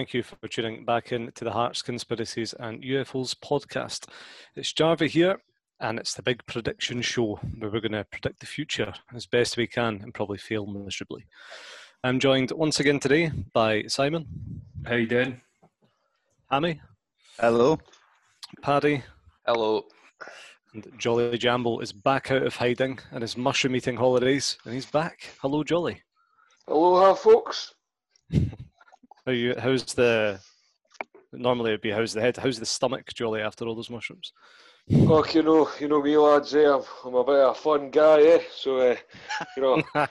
thank you for tuning back in to the Hearts, Conspiracies and UFOs podcast. It's Jarvie here, and it's the big prediction show where we're going to predict the future as best we can and probably fail miserably. I'm joined once again today by Simon. How you doing? Hammy. Hello. Paddy. Hello. And Jolly Jamble is back out of hiding and his mushroom eating holidays, and he's back. Hello, Jolly. Aloha, folks. How you? How's the? Normally it'd be how's the head? How's the stomach, Jolly, after all those mushrooms? Oh, you know, you know me lads. Eh? I'm, I'm a bit of a fun guy, eh? So, uh, you know,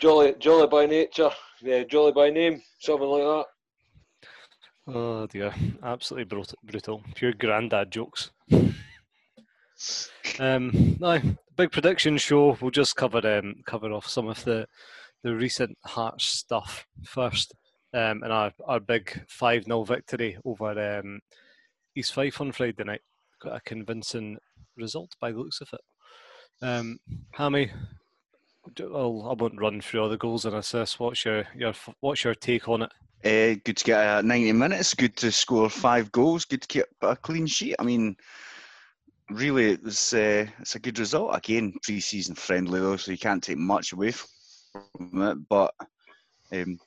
jolly, jolly by nature, yeah, jolly by name, something like that. Oh dear, absolutely brutal, brutal. Pure granddad jokes. Um, no, big prediction show. We'll just cover um, cover off some of the the recent Hearts stuff first, um, and our our big five 0 victory over um, East Fife on Friday night. Got a convincing result by the looks of it. Um, Hammy, I'll, I won't run through all the goals and assists. What's your your what's your take on it? Uh, good to get uh, 90 minutes. Good to score five goals. Good to keep a clean sheet. I mean, really, uh, it's a good result. Again, pre-season friendly though, so you can't take much away from it. But um,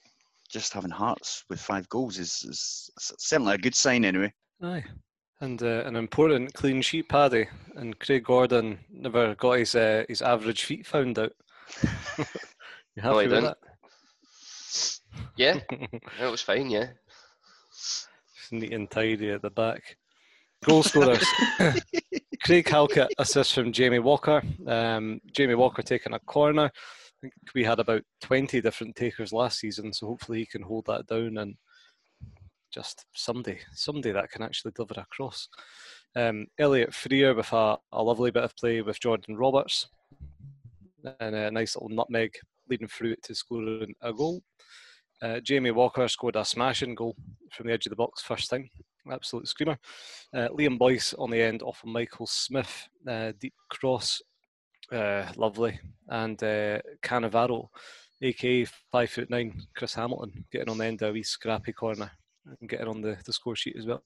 just having Hearts with five goals is, is certainly a good sign, anyway. Aye, and uh, an important clean sheet, Paddy. And Craig Gordon never got his uh, his average feet found out. you happy No, with didn't. that? Yeah, it was fine. Yeah. It's neat and tidy at the back. Goal scorers. Craig Halkett assists from Jamie Walker. Um, Jamie Walker taking a corner. Think we had about 20 different takers last season, so hopefully he can hold that down and just someday, someday that can actually deliver a cross. Um, Elliott Frear with a, a lovely bit of play with Jordan Roberts and a nice little nutmeg leading through it to scoring a goal. Uh, Jamie Walker scored a smashing goal from the edge of the box first time. Absolute screamer. Uh, Liam Boyce on the end off of Michael Smith. Uh, deep cross. Uh, lovely. And uh, Cannavaro, aka five foot nine, Chris Hamilton, getting on the end of a wee scrappy corner and getting on the, the score sheet as well.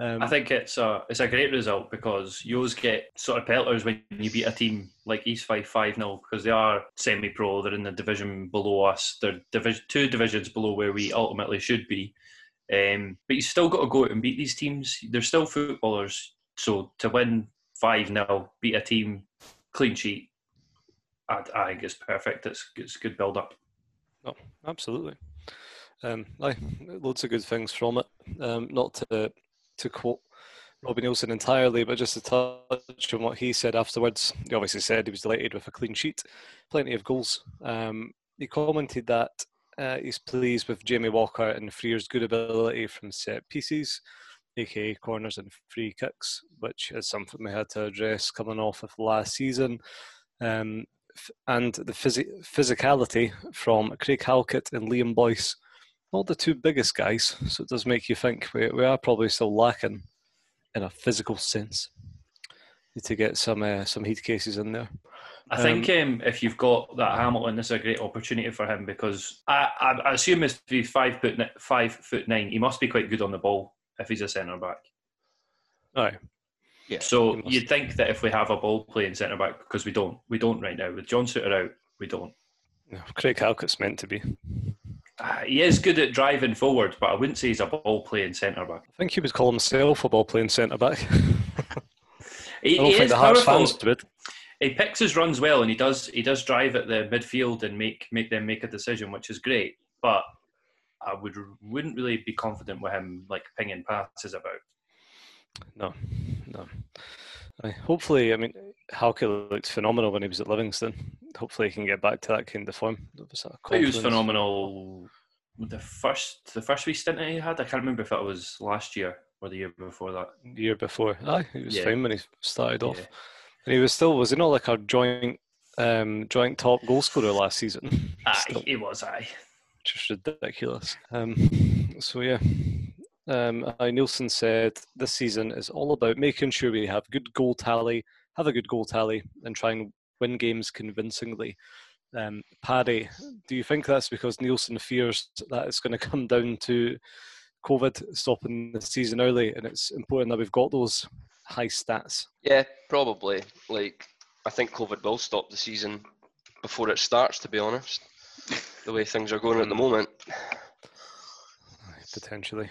Um, I think it's a it's a great result because you always get sort of pelters when you beat a team like East Fife five 0 because they are semi pro. They're in the division below us. They're division two divisions below where we ultimately should be. Um, but you still got to go out and beat these teams. They're still footballers. So to win five 0 beat a team clean sheet, I, I think it's perfect. It's it's good build up. No, absolutely. Um, aye, loads of good things from it. Um, not to to quote Robbie Neilson entirely, but just to touch on what he said afterwards. He obviously said he was delighted with a clean sheet, plenty of goals. Um, he commented that uh, he's pleased with Jamie Walker and Frear's good ability from set pieces, aka corners and free kicks, which is something we had to address coming off of last season. Um, and the physi- physicality from Craig Halkett and Liam Boyce not the two biggest guys, so it does make you think we, we are probably still lacking in a physical sense. Need to get some uh, some heat cases in there. I think um, if you've got that Hamilton, this is a great opportunity for him because I, I, I assume if he's five foot five foot nine, he must be quite good on the ball if he's a centre back. All right. Yeah, So you'd think that if we have a ball playing centre back, because we don't, we don't right now. With John Souttar out, we don't. No, Craig Halkett's meant to be. Uh, he is good at driving forward, but I wouldn't say he's a ball playing centre back. I think he would call himself a ball playing centre back. He, I don't he think is the Hearts powerful. fans would. He picks his runs well, and he does he does drive at the midfield and make make them make a decision, which is great. But I would wouldn't really be confident with him like pinging passes about. No, no. Aye, hopefully, I mean, Halkett looked phenomenal when he was at Livingston. Hopefully, he can get back to that kind of form. Was sort of He was phenomenal. The first the first wee stint that he had, I can't remember if it was last year or the year before that. The year before. Aye, he was Yeah. fine when he started off. Yeah. And he was still, was he not like our joint um, joint top goal scorer last season? Aye, Still, it was aye. Just ridiculous. Um, so yeah, um, uh, Neilson said this season is all about making sure we have good goal tally, have a good goal tally, and try and win games convincingly. Um, Paddy, do you think that's because Neilson fears that it's going to come down to COVID stopping the season early, and it's important that we've got those high stats? Yeah, probably. Like, I think COVID will stop the season before it starts. To be honest, the way things are going at the moment. Potentially.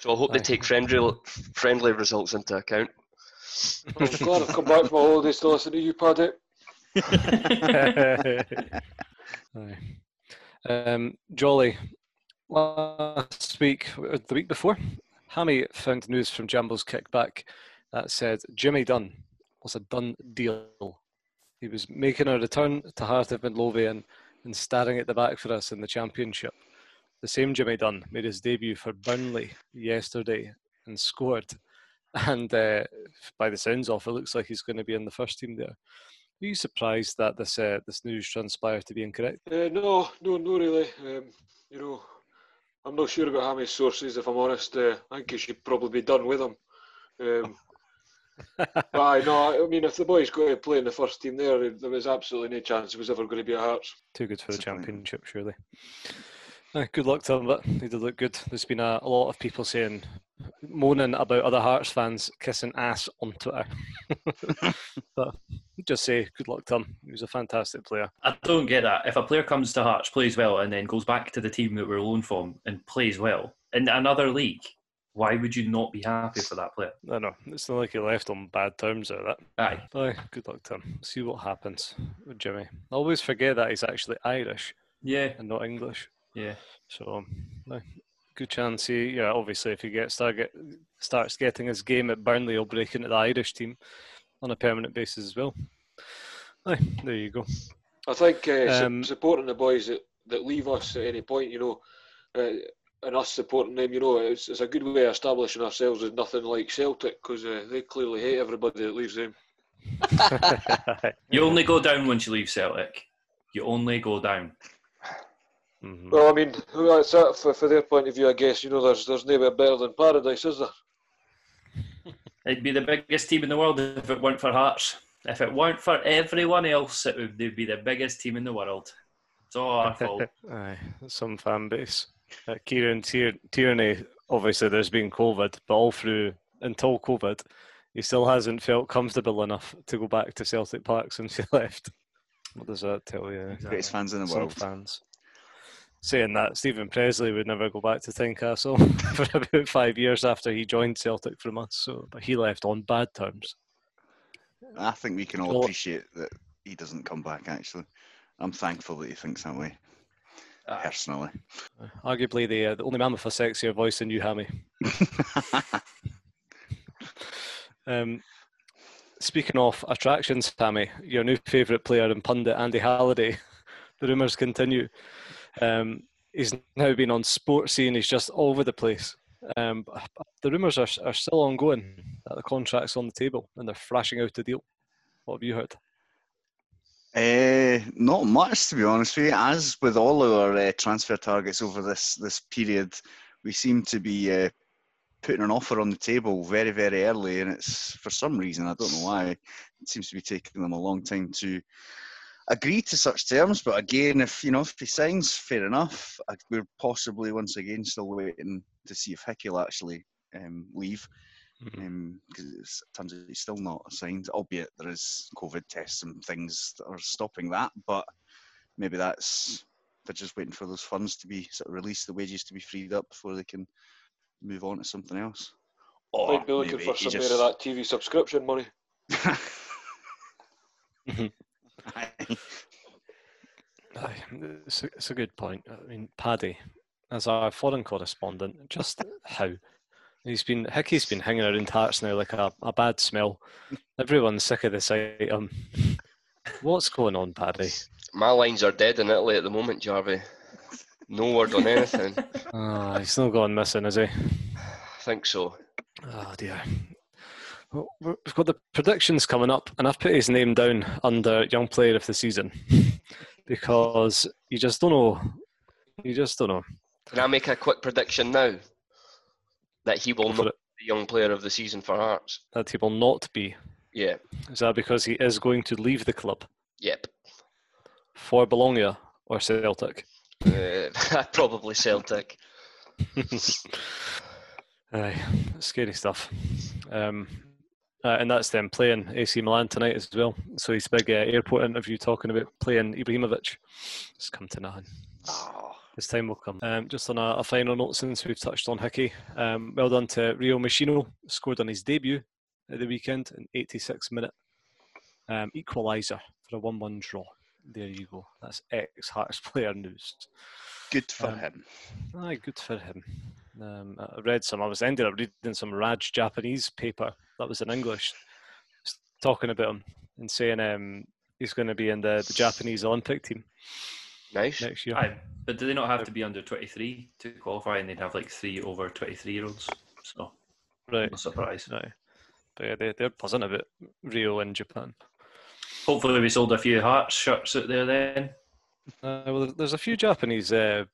So I hope they take friendly friendly results into account. I'm glad I've come back from my holidays to listen to you, Paddy. Um, Jolly, last week, the week before, Hammy found news from Jambo's kickback that said Jimmy Dunne was a done deal. He was making a return to Heart of Midlothian and starting at the back for us in the Championship. The same Jimmy Dunne made his debut for Burnley yesterday and scored. And uh, by the sounds of it, looks like he's going to be in the first team there. Are you surprised that this uh, this news transpired to be incorrect? Uh, no, no, no, really. Um, you know, I'm not sure about how many sources, if I'm honest. Uh, I think he should probably be done with them. Um, but I know, I mean, if the boy's got to play in the first team there, there was absolutely no chance he was ever going to be at Hearts. Too good for the Disappointing. championship, surely. Uh, good luck to him, but he did look good. There's been a, a lot of people saying, moaning about other Hearts fans kissing ass on Twitter. but just say good luck to him. He was a fantastic player. I don't get that. If a player comes to Hearts, plays well, and then goes back to the team that we're loaned from and plays well in another league, why would you not be happy for that player? I know it's not like he left on bad terms or that. Aye. Aye, good luck to him. See what happens with Jimmy. I always forget that he's actually Irish Yeah. and not English. Yeah. So, aye, good chance. He, yeah, obviously, if he gets start get, starts getting his game at Burnley, he'll break into the Irish team on a permanent basis as well. Aye, there you go. I think uh, su- Um, supporting the boys that, that leave us at any point, you know, uh, and us supporting them, you know, it's, it's a good way of establishing ourselves as nothing like Celtic because uh, they clearly hate everybody that leaves them. You only go down once you leave Celtic. You only go down. Mhm. Well, I mean, well, that's it for, for their point of view, I guess. You know, there's there's nowhere better than paradise, is there? It'd be the biggest team in the world if it weren't for Hearts. If it weren't for everyone else, it would they'd be the biggest team in the world. It's all our fault. Aye, some fan base. Uh, Kieran Tier- Tierney, obviously, there's been COVID, but all through until COVID, he still hasn't felt comfortable enough to go back to Celtic Park since he left. What does that tell you? Greatest fans in the Some world. fans. Saying that, Stephen Pressley would never go back to Tynecastle for about five years after he joined Celtic from us. So, but he left on bad terms. I think we can all appreciate that he doesn't come back. Actually, I'm thankful that he thinks that way. Personally, Arguably, the uh, the only man with a sexier voice than you, Hammy. Um, speaking of attractions, Hammy, your new favourite player and pundit, Andy Halliday, the rumours continue. Um, he's now been on Sportscene, he's just all over the place. Um, the rumours are, are still ongoing that the contract's on the table and they're flashing out a deal. What have you heard? Uh, not much, to be honest with you. As with all our uh, transfer targets over this this period, we seem to be uh, putting an offer on the table very, very early, and it's for some reason I don't know why it seems to be taking them a long time to agree to such terms. But again, if you know if he signs, fair enough. We're possibly once again still waiting to see if Hickey will actually um, leave Mm-hmm. Um, because it turns out he's still not signed, albeit there is COVID tests and things that are stopping that. But maybe that's they're just waiting for those funds to be sort of released, the wages to be freed up before they can move on to something else. Or Might be looking for some just- of that TV subscription money. Mm-hmm. Aye, it's, a, it's a good point. I mean, Paddy, as our foreign correspondent, just how he's been Hickey's been hanging around Hearts now like a, a bad smell. Everyone's sick of this item. What's going on, Paddy? My lines are dead in Italy at the moment, Jarvey. No word on anything. Ah, he's not gone missing, is he? I think so. Oh dear. Well, we've got the predictions coming up, and I've put his name down under Young Player of the Season because you just don't know. You just don't know. Can I make a quick prediction now? That he will not be the young player of the season for Hearts. That he will not be. Yeah. Is that because he is going to leave the club? Yep. for Bologna or Celtic? Uh, probably Celtic. Aye, scary stuff. Um, uh, and that's them playing AC Milan tonight as well. So his big uh, airport interview talking about playing Ibrahimovic It's come to nothing. Oh, His time will come. Um, just on a, a final note, since we've touched on Hickey, um, well done to Rio Meshino, scored on his debut at the weekend in 86 minute um, equaliser for a 1 1 draw. There you go. That's ex Hearts player news. good for Um, him. Aye, good for him. Um, I read some. I was ended up reading some Raj Japanese paper that was in English, talking about him and saying um, he's going to be in the, the Japanese Olympic team Nice. next year. Aye, but do they not have to be under 23 to qualify and they'd have like three over 23 year olds? So, Right. no surprise. Aye. But yeah, they, they're buzzing about Rio in Japan. Hopefully, we sold a few Hearts shirts out there then. Uh, well, there's a few Japanese uh,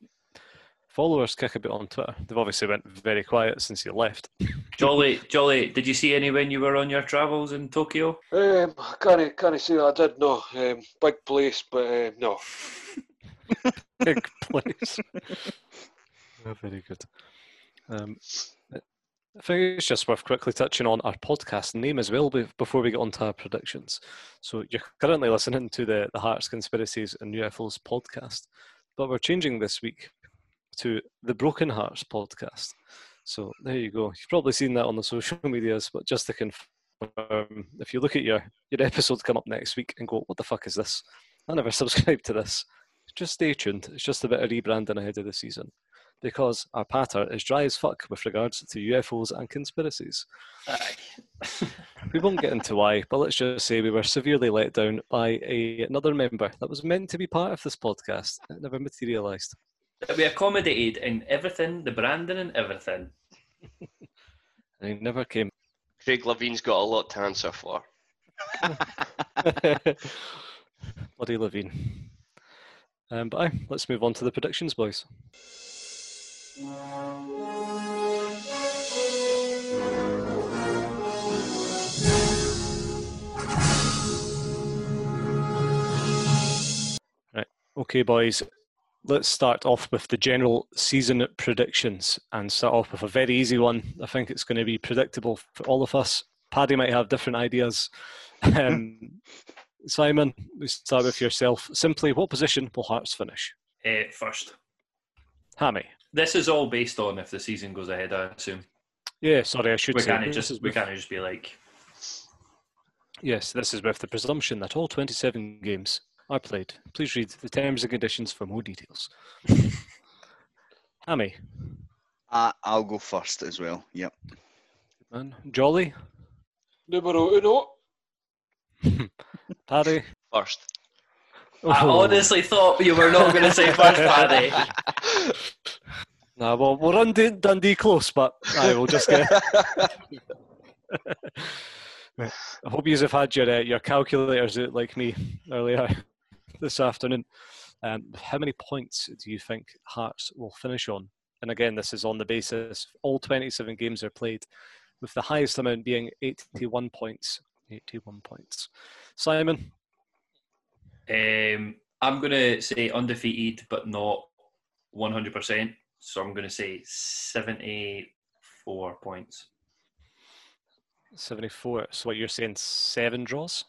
followers kick about on Twitter. They've obviously went very quiet since you left. Jolly, Jolly, did you see any when you were on your travels in Tokyo? Um, I can't, can't say that I did, no. Um, big place, but um, no. Big place. Very good. Um, I think it's just worth quickly touching on our podcast name as well before we get on to our predictions. So you're currently listening to the, the Hearts Conspiracies and UFOs podcast, but we're changing this week to the Broken Hearts podcast. So there you go. You've probably seen that on the social medias, but just to confirm, if you look at your, your episode come up next week and go, what the fuck is this? I never subscribed to this. Just stay tuned. It's just a bit of rebranding ahead of the season because our patter is dry as fuck with regards to UFOs and conspiracies. We won't get into why, but let's just say we were severely let down by a, another member that was meant to be part of this podcast. It never materialised. we accommodated in everything, the branding and everything. And he never came. Craig Levine's got a lot to answer for. Bloody Levine. Um, but aye, let's move on to the predictions, boys. Right, okay, boys. Let's start off with the general season predictions and start off with a very easy one. I think it's going to be predictable for all of us. Paddy might have different ideas. Um, Simon, we start with yourself. Simply, what position will Hearts finish? Uh, first, Hammy. this is all based on if the season goes ahead. I assume Yeah, sorry, I should we say. can't this just is we with- can't just be like Yes, this is with the presumption that all 27 games are played. Please read the terms and conditions for more details. Hammy, I, I'll go first as well. Yep. man. Jolly, Numero uno. Paddy. First. I Oh. honestly thought you were not going to say first, Paddy. Nah, well, we'll run Dun- Dundee close, but I will just get. I hope you have had your uh, your calculators out like me earlier this afternoon. Um, how many points do you think Hearts will finish on? And again, this is on the basis all 27 games are played, with the highest amount being 81 points. 81 points. Simon, Um, I'm going to say undefeated, but not 100%. So I'm going to say 74 points. 74. So what you're saying, seven draws?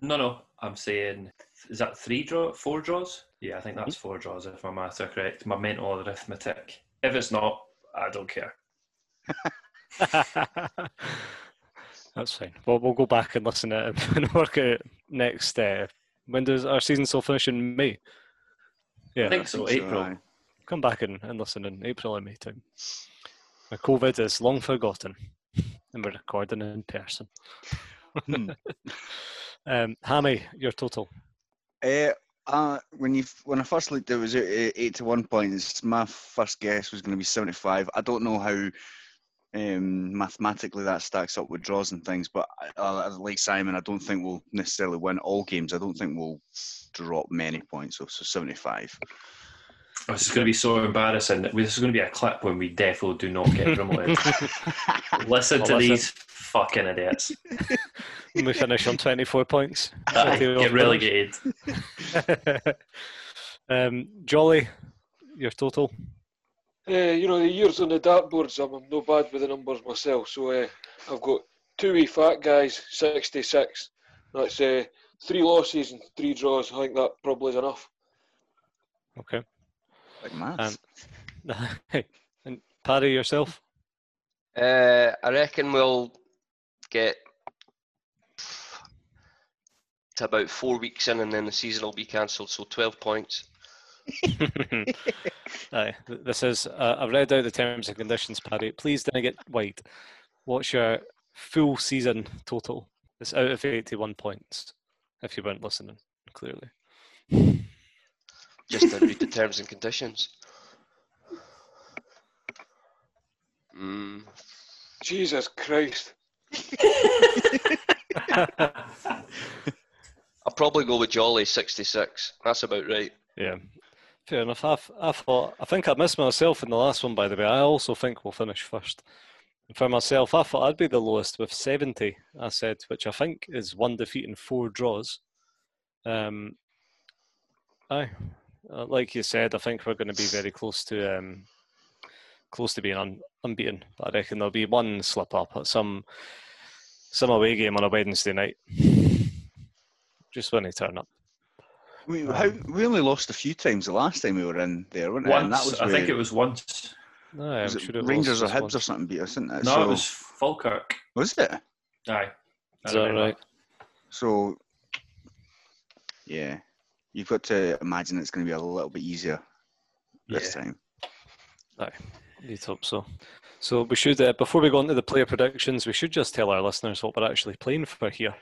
No, no, I'm saying is that three draw, four draws? Yeah, I think that's four draws if my maths are correct. My mental arithmetic. If it's not, I don't care. That's fine. Well, we'll go back and listen to it and work out next. Uh, when does our season still finish in May? Yeah, I think so. think so, April. aye. come back and, and listen in April and May time. Now, COVID is long forgotten, and we're recording in person. Hmm. Um, Hammy, your total. Uh, uh, when you when I first looked, it was eight to one points. My first guess was going to be seventy-five. I don't know how um, mathematically that stacks up with draws and things, but I, I, like Simon, I don't think we'll necessarily win all games. I don't think we'll drop many points. So, so seventy-five. Oh, This is going to be so embarrassing. This is going to be a clip when we definitely do not get promoted. Listen I'll to listen. these Fucking idiots. And we finish on 24 points. Aye, City Get of relegated. um, Jolly, your total. Uh, you know, the years on the dartboards, I'm, I'm no bad with the numbers myself. So uh, I've got two wee fat guys, 66. That's uh, three losses and three draws. I think that probably is enough. Okay. Like maths. Um, and Paddy, yourself. Uh, I reckon we'll get to about four weeks in, and then the season will be cancelled. So twelve points. Aye, this is. Uh, I've read out the terms and conditions, Paddy. Please don't get white. What's your full season total? It's out of 81 points. If you weren't listening, clearly. Just to read the terms and conditions. Mm, Jesus Christ. I'll probably go with Jolly sixty six. That's about right. Yeah, fair enough. I, I thought I think I missed myself in the last one. By the way, I also think we'll finish first. And for myself, I thought I'd be the lowest with seventy. I said, which I think is one defeat and four draws. Um, aye, uh, like you said, I think we're going to be very close to um, close to being un- unbeaten. I reckon there'll be one slip up at some some away game on a Wednesday night. Just when they turn up. We, how, we only lost a few times the last time we were in there, wasn't it? And that Once, was I think it was once. Aye, was I'm it sure it Rangers or Hibs once. or something beat us, isn't it? No, so, it was Falkirk. was it? Aye. Is that right? So, yeah, you've got to imagine it's going to be a little bit easier this Yeah. time. You'd hope so. So we should, uh, before we go on to the player predictions, we should just tell our listeners what we're actually playing for here.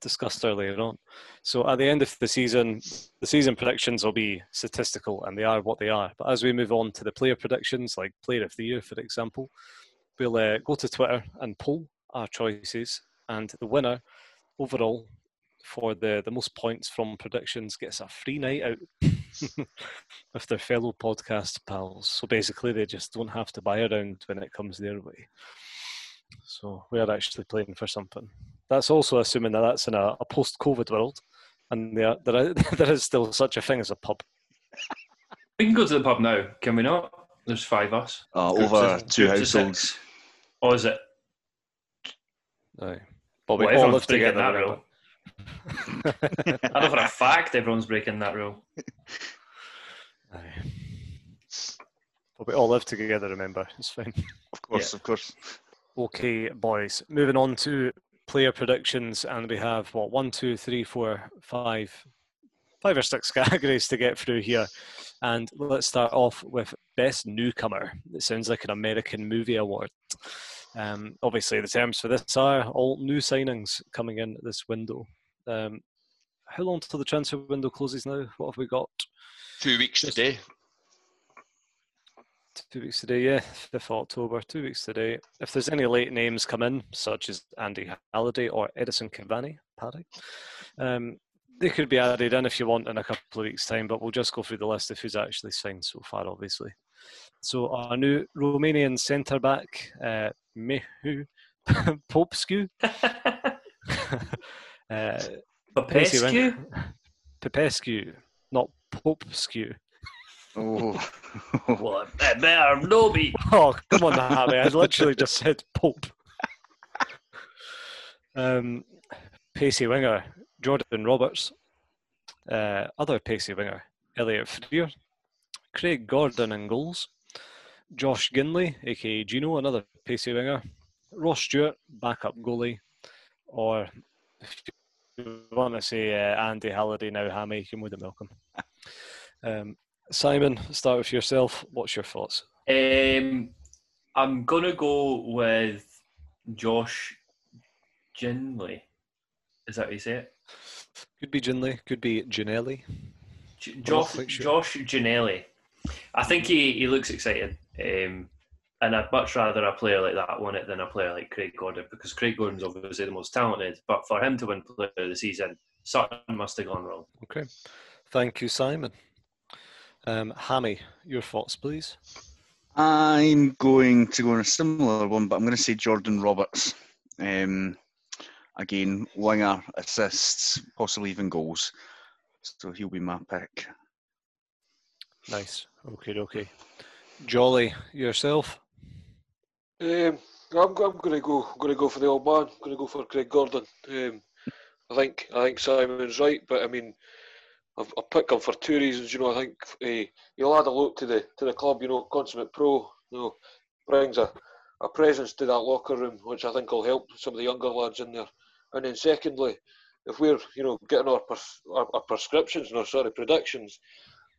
Discussed earlier on. So at the end of the season, the season predictions will be statistical and they are what they are. But as we move on to the player predictions, like player of the year, for example, we'll uh, go to Twitter and poll our choices, and the winner overall for the, the most points from predictions gets a free night out with their fellow podcast pals. So basically, they just don't have to buy around when it comes their way. So we are actually playing for something. That's also assuming that that's in a, a post-COVID world, and there there is, there is still such a thing as a pub. We can go to the pub now, can we not? There's five of us. Uh, over of- two households. six. Or is it? Aye. But we Well, all everyone's live breaking together. that remember? rule. I know for a fact everyone's breaking that rule. Aye. But we all live together. Remember, it's fine. Of course, of course. Okay, boys. Moving on to player predictions, and we have what one, two, three, four, five, five or six categories to get through here. And let's start off with best newcomer. It sounds like an American movie award. Um, obviously, the terms for this are all new signings coming in this window. Um, how long till the transfer window closes now? What have we got? Two weeks today. Two weeks today, yeah, 5th of October, two weeks today. If there's any late names come in, such as Andy Halliday or Edinson Cavani, Paddy, um, they could be added in if you want in a couple of weeks' time, but we'll just go through the list of who's actually signed so far, obviously. So our new Romanian centre back, uh, Mihai Popescu. uh, Popescu? Popescu, not Popescu. Oh, What? That better no be. Oh, come on, Harry. I literally just said Pope. Um, pacey winger, Jordan Roberts. Uh, other pacey winger, Elliott Frear. Craig Gordon in goals. Josh Ginley, aka Gino, another pacey winger. Ross Stewart, backup goalie. Or if you want to say uh, Andy Halliday now, Hammy, you can more than welcome. Um, Simon, start with yourself. What's your thoughts? Um, I'm gonna go with Josh Ginley. Is that how you say it? Could be Ginley, could be Ginnelly. J- Josh, sure. Josh Ginnelly. I think he, he looks excited. Um, and I'd much rather a player like that won it than a player like Craig Gordon because Craig Gordon's obviously the most talented. But for him to win player of the season, something must have gone wrong. Okay. Thank you, Simon. Um, Hammy, your thoughts, please. I'm going to go on a similar one, but I'm going to say Jordan Roberts. Um, again, winger, assists, possibly even goals. So he'll be my pick. Nice. Okay, okay. Jolly, yourself? Um, I'm, go- I'm going to go. Going to go for the old man. I'm Going to go for Craig Gordon. Um, I think I think Simon's right, but I mean, I've, I pick him for two reasons. You know, I think uh, he'll add a look to the to the club. You know, consummate pro. You know, brings a, a presence to that locker room, which I think will help some of the younger lads in there. And then secondly, if we're you know getting our pres- our, our prescriptions, no sorry, predictions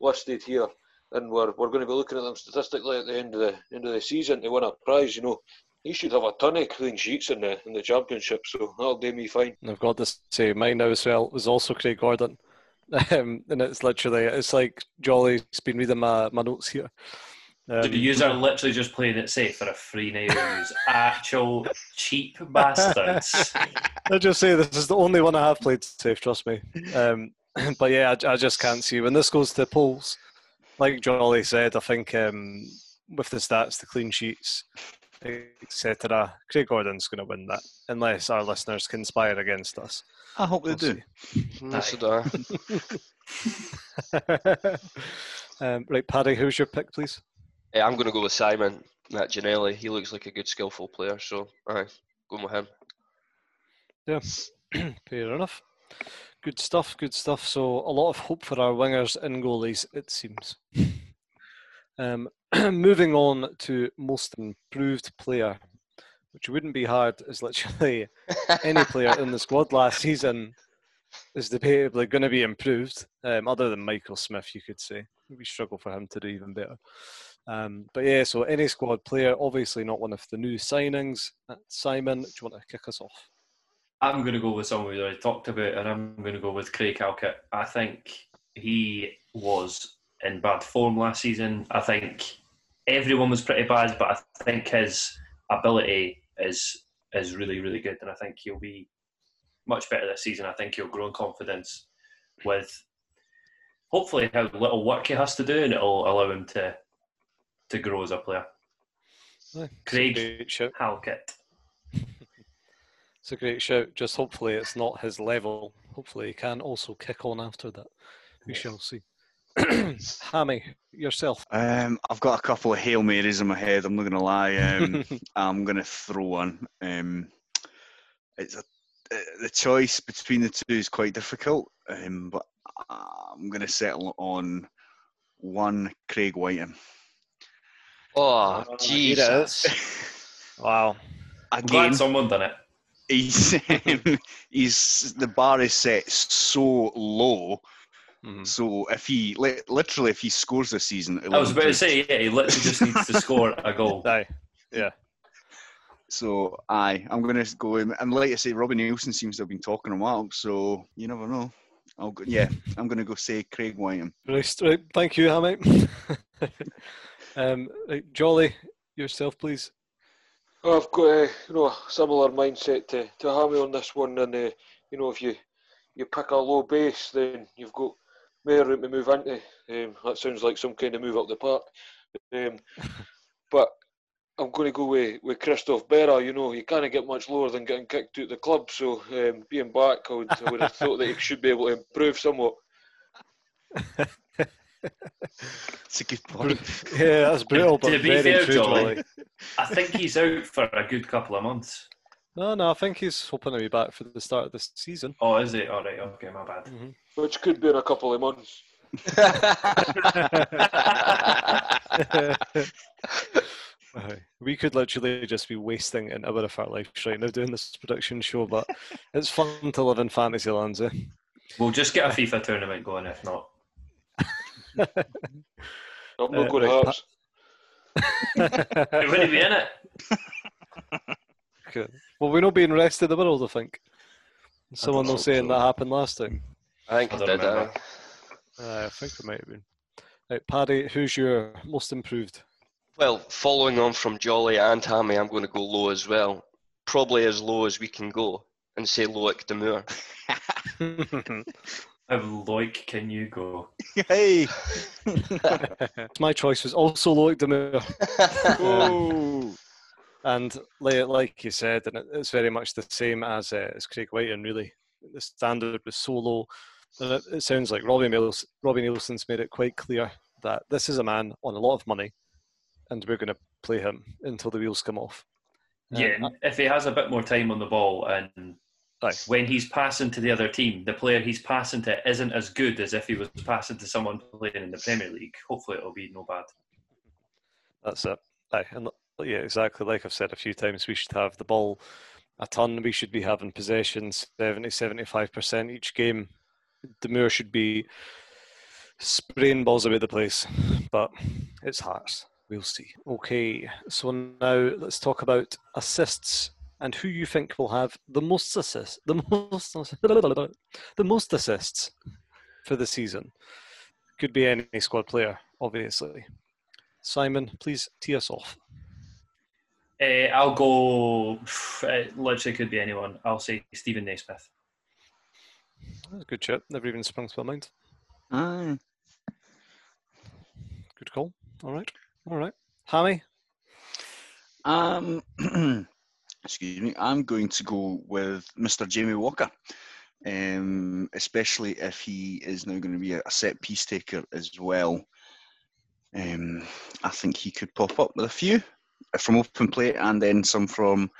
listed here, and we're we're going to be looking at them statistically at the end of the end of the season to win a prize. You know, he should have a ton of clean sheets in the in the championship, so that'll do me fine. And I've got to say, mine now as well was also Craig Gordon. Um, and it's literally, it's like Jolly's been reading my, my notes here. Um, The user literally just playing it safe for a free use. Actual cheap bastards. I just say this is the only one I have played safe, trust me. Um, but yeah, I, I just can't see. When this goes to polls, like Jolly said, I think um, with the stats, the clean sheets, etc., Craig Gordon's going to win that, unless our listeners conspire against us. I hope they We'll do. Mm, so do um, right, Paddy, who's your pick, please? Eh, I'm going to go with Simon, Matt Janelli. He looks like a good, skillful player, so aye, going with him. Yeah, fair enough. Good stuff, good stuff. So a lot of hope for our wingers and goalies, it seems. Um, moving on to most improved player, which wouldn't be hard, as literally any player in the squad last season is debatably going to be improved. Um, other than Michael Smith, you could say we struggle for him to do even better. Um, but yeah, so any squad player, obviously not one of the new signings. Uh, Simon, do you want to kick us off? I'm going to go with someone we already talked about, and I'm going to go with Craig Halkett. I think he was in bad form last season. I think everyone was pretty bad, but I think his ability is is really, really good, and I think he'll be much better this season. I think he'll grow in confidence with hopefully how little work he has to do, and it'll allow him to to grow as a player. A Craig. Halkett. It's a great shout. Just hopefully it's not his level. Hopefully he can also kick on after that. We shall see. Hammy, yourself. Um, I've got a couple of Hail Marys in my head, I'm not going to lie. Um, I'm going to throw one. Um, it's a, uh, the choice between the two is quite difficult, um, but I'm going to settle on one Craig Wighton. Oh, here Jesus. wow. I'm glad someone done it. he's, um, he's the bar is set so low. Mhm. So if he li- literally if he scores this season, I was about to say, yeah, he literally just needs to score a goal. Aye. Yeah. So aye, I'm gonna go. in- And like I say, Robbie Neilson seems to have been talking him up. So you never know. I'll go. Yeah, I'm gonna go say Craig Wighton. Right, right. Thank you, Hammy. um, right, Jolly, yourself, please. I've got uh, you know a similar mindset to to Hammy on this one, and uh, you know if you you pick a low base, then you've got more room to move into. Um, that sounds like some kind of move up the park, um, but I'm going to go with with Christophe Berra. You know he can't get much lower than getting kicked out of the club, so um, being back, I would, I would have thought that he should be able to improve somewhat. It's a good point. Yeah, that's brutal, but to be very fair, true, Jolly, Jolly. I think he's out for a good couple of months. No, no, I think he's hoping to be back for the start of this season. Oh, is he? All right, okay, my bad. Which could be in a couple of months. We could literally just be wasting an hour of our lives right now doing this production show, but it's fun to live in fantasy lands. Eh? We'll just get a FIFA tournament going if not. I'm Uh, not going to right, Hearts. He wouldn't be in it. Okay. Well, we're not being rest of the world, I think. Someone don't was saying so. that happened last time. I think I I don't did. Uh, I think it might have been. Right, Paddy, who's your most improved? Well, following on from Jolly and Hammy, I'm going to go low as well. Probably as low as we can go and say Loïc Damour. How like can you go? hey. My choice was also Loïc Damour. Oh. And like, like you said, and it's very much the same as uh, as Craig White, and really the standard was so low. And it, it sounds like Robbie, Robbie Neilson's made it quite clear that this is a man on a lot of money, and we're going to play him until the wheels come off. Yeah, Um, if he has a bit more time on the ball and when he's passing to the other team, the player he's passing to isn't as good as if he was passing to someone playing in the Premier League. Hopefully, it'll be no bad. That's it. Aye, and yeah, exactly. Like I've said a few times, we should have the ball a ton. We should be having possession 70, 75% each game. Damour should be spraying balls about the place, but it's Hearts. We'll see. Okay, so now let's talk about assists and who you think will have the most assists. The most, the most assists for the season. Could be any squad player, obviously. Simon, please tee us off. Uh, I'll go. It literally could be anyone. I'll say Stephen Naismith. That's a good chat. Never even sprung to my mind. Aye. Good call. All right. All right. Hammy? Um, excuse me. I'm going to go with Mr. Jamie Walker, um, especially if he is now going to be a set piece taker as well. Um, I think he could pop up with a few from open play and then some from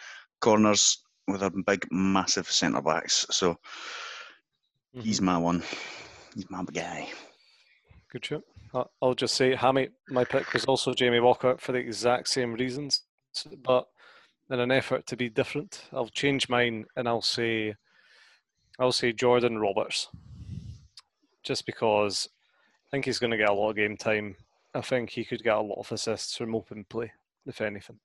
corners with a big, massive centre backs. So mm-hmm. he's my one. He's my guy. Good. I- I'll just say, Hammy, my pick was also Jamie Walker for the exact same reasons, but in an effort to be different, I'll change mine and I'll say, I'll say Jordan Roberts, just because I think he's going to get a lot of game time. I think he could get a lot of assists from open play, if anything.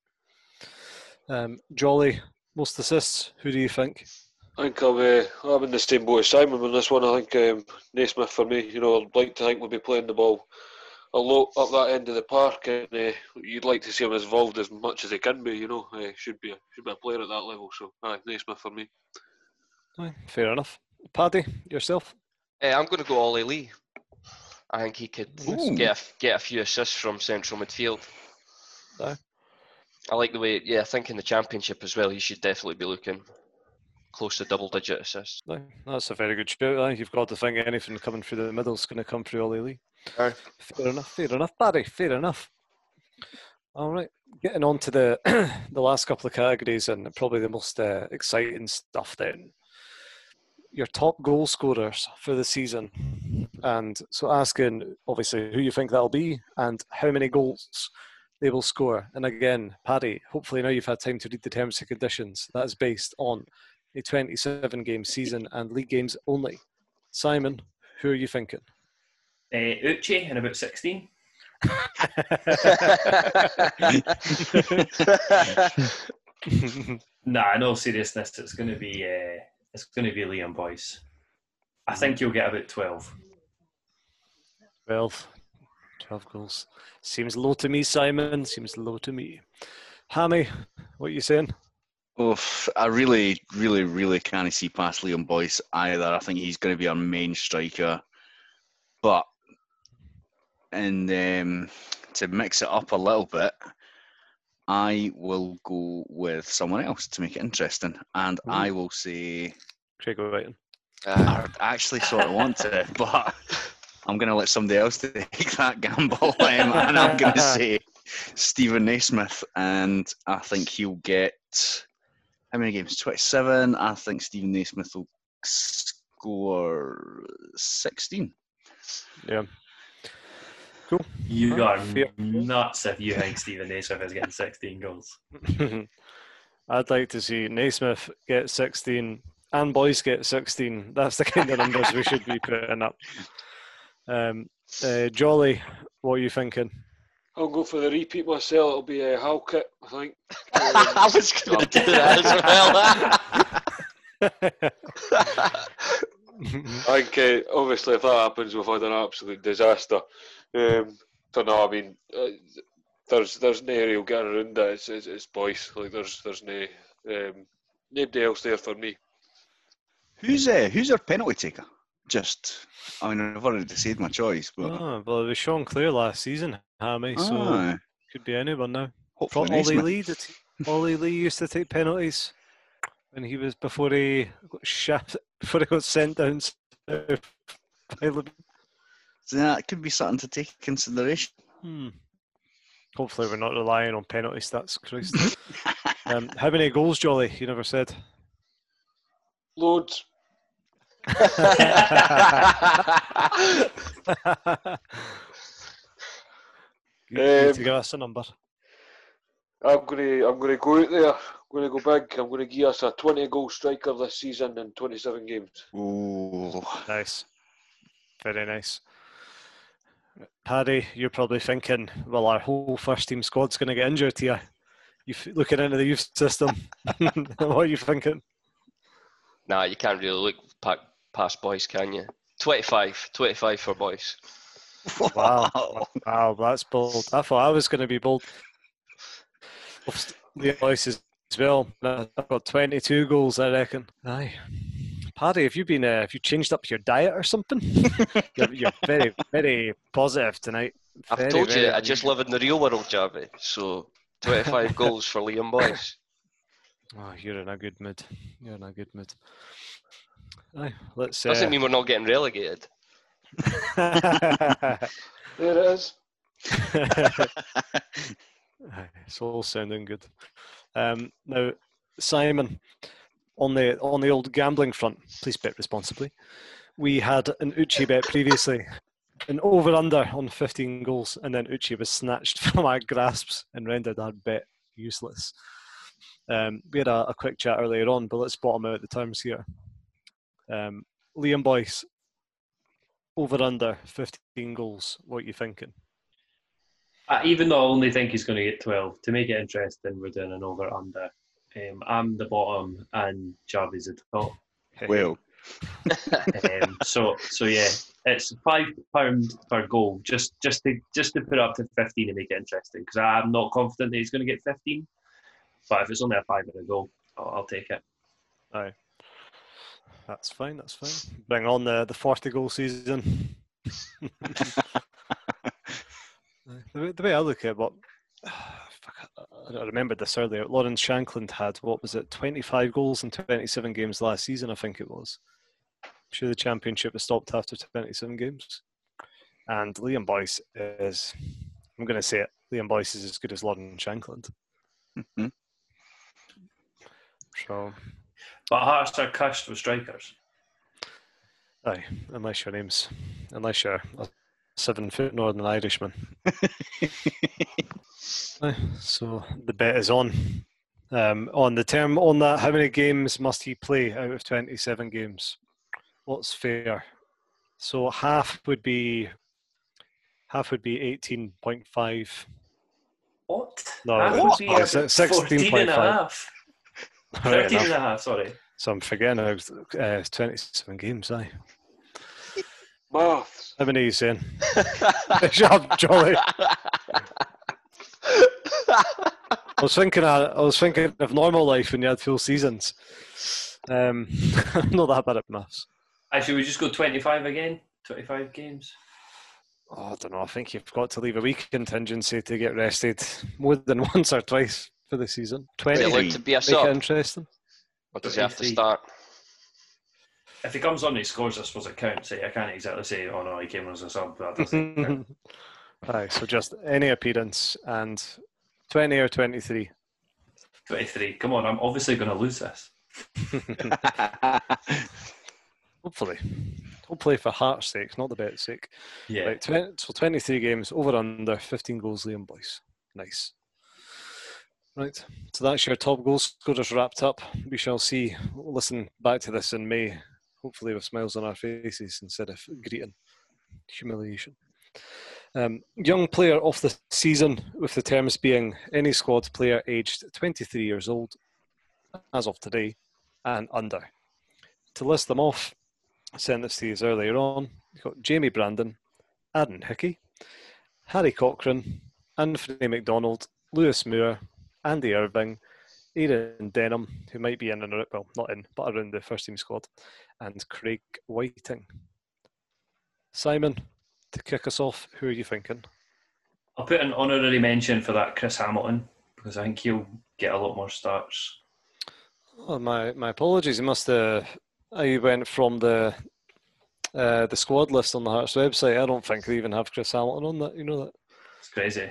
Um, Jolly, most assists. Who do you think? I think I'm, uh, I'm in the same boat as Simon on this one. I think um, Naismith for me, you know, I'd like to think we'll be playing the ball a lot up that end of the park, and uh, you'd like to see him as involved as much as he can be. You know, uh, should be a, should be a player at that level. So, aye, Naismith for me. Aye, fair enough. Paddy, yourself. Eh, I'm going to go Olly Lee. I think he could Ooh. get a, f- get a few assists from central midfield. Aye. I like the way, yeah, I think in the championship as well, he should definitely be looking close to double digit assists. Aye, that's a very good shout. Aye. You've got to think anything coming through the middle is going to come through Olly Lee. Aye. Fair enough, fair enough, Barry, fair enough. All right, getting on to the the last couple of categories and probably the most uh, exciting stuff then. Your top goal scorers for the season. And so asking, obviously, who you think that'll be and how many goals they will score. And again, Paddy, hopefully now you've had time to read the terms and conditions. That is based on a 27 game season and league games only. Simon, who are you thinking? Uh, Uche in about 16. Nah, in all seriousness, it's going to be uh, it's going to be Liam Boyce. I think you'll get about 12. 12. 12 goals. Seems low to me, Simon. Seems low to me. Hammy, what are you saying? Oof, I really, really, really can't see past Liam Boyce either. I think he's going to be our main striker. But, and um, to mix it up a little bit, I will go with someone else to make it interesting. And I will say, Craig Wighton. I actually sort of want to, but I'm going to let somebody else take that gamble. Um, and I'm going to say Stephen Naismith. And I think he'll get how many games? 27. I think Stephen Naismith will score 16. Yeah. Cool. You Huh? are Fair. nuts if you think Stephen Naismith is getting 16 goals. I'd like to see Naismith get 16 and Boyce get 16. That's the kind of numbers we should be putting up. Um, uh, Jolly, what are you thinking? I'll go for the repeat myself. It'll be a uh, Halkett, I think. I was going to do that as well. I think uh, obviously if that happens, we've had an absolute disaster. Um, don't know. I mean, uh, there's there's no real getting around that. It's, it's, it's Boyce. Like there's there's no um, nobody else there for me. Who's uh, who's our penalty taker? Just, I mean, I've already decided my choice, but oh, well, it was Sean Clare last season, Hammy, so Aye, could be anyone now. hopefully Pro- Olly Lee, did he, Olly Lee used to take penalties when he was before he got shafted, before he got sent down south by Liv- So that could be something to take consideration. Hmm. Hopefully, we're not relying on penalty stats, Christ. um, how many goals, Jolly? You never said. Loads. You, you need to Um, give us a number. I'm gonna I'm gonna go out there. I'm gonna go big. I'm gonna give us a 20 goal striker this season in 27 games. Ooh. Nice. Very nice. Paddy, you're probably thinking, well, our whole first team squad's going to get injured here. You f- looking into the youth system. what are you thinking? nah, you can't really look pa- past boys, can you? 25, 25 for boys. Wow. Wow, that's bold. I thought I was going to be bold. The voice as well. I've got 22 goals, I reckon. Aye. Paddy, have you been? Uh, have you changed up your diet or something? you're, you're very, very positive tonight. I've Very, told you, very I just live in the real world, Javi. So 25 goals for Liam Boyce. Oh, you're in a good mood. You're in a good mood. Aye, let's. Doesn't Uh, mean we're not getting relegated. There it is. It's all sounding good. Um, now, Simon, on the on the old gambling front, please bet responsibly. We had an Uche bet previously, an over under on 15 goals, and then Uche was snatched from our grasps and rendered our bet useless. Um, we had a, a quick chat earlier on, but let's bottom out the terms here. Um, Liam Boyce, over under 15 goals. What are you thinking? Uh, even though I only think he's going to get 12, to make it interesting, we're doing an over under. Um, I'm the bottom and Javi's at the top. Well, Um, so so yeah, it's five pound per goal, just just to just to put up to 15 and make it interesting. Because I'm not confident that he's going to get 15, but if it's only a five minute goal, I'll, I'll take it. Aye. That's fine, that's fine. Bring on the, the 40 goal season. The, way- the way I look at what fuck, I- I remembered this earlier. Lawrence Shankland had, what was it, 25 goals in 27 games last season, I think it was. I'm sure the championship was stopped after 27 games. And Liam Boyce is, I'm going to say it, Liam Boyce is as good as Lawrence Shankland. Mhm. So, But Hearts are cursed with strikers. Aye, unless your name's unless you're a seven foot Northern Irishman. Aye, so the bet is on. Um, on the term on that, how many games must he play out of twenty seven games? What's fair? So half would be half would be eighteen point five. What? No, That it's- would be it's about 16.5. 13 and enough. a half, sorry. So I'm forgetting I was uh, twenty seven games. Aye, Maths. how many are you saying? Shut up, Jolly. I was thinking. uh, I was thinking of normal life when you had full seasons. Um, I'm not that bad at maths. Actually, we just go 25 again? 25 games? Oh, I don't know. I think you've got to leave a week contingency to get rested more than once or twice for the season. Is Twenty. he Make allowed to be a it sub? interesting. Or does he have to start? If he comes on and he scores, I suppose it counts. I can't exactly say, oh no, he came on as a sub. That doesn't count. Aye, so just any appearance and twenty or twenty-three. 23. Come on, I'm obviously going to lose this. Hopefully, hopefully for Heart's sake, not the bet's sake. Yeah. Right, 20, so 23 games, over under 15 goals, Liam Boyce. Nice. Right, so that's your top goal scorers wrapped up. We shall see. Listen back to this in May, hopefully with smiles on our faces instead of greeting humiliation. Um, young player of the season, with the terms being any squad player aged 23 years old as of today and under. To list them off, I sent this to you earlier on. You've got Jamie Brandon, Aaron Hickey, Harry Cochrane, Anthony McDonald, Lewis Moore, Andy Irving, Aaron Denham, who might be in and around, well, not in, but around the first team squad, and Craig Wighton. Simon, to kick us off, who are you thinking? I'll put an honorary mention for that Chris Hamilton because I think he'll get a lot more starts. Oh, my my apologies. He must have. I went from the uh, the squad list on the Hearts website. I don't think they even have Chris Hamilton on that. You know that. It's crazy.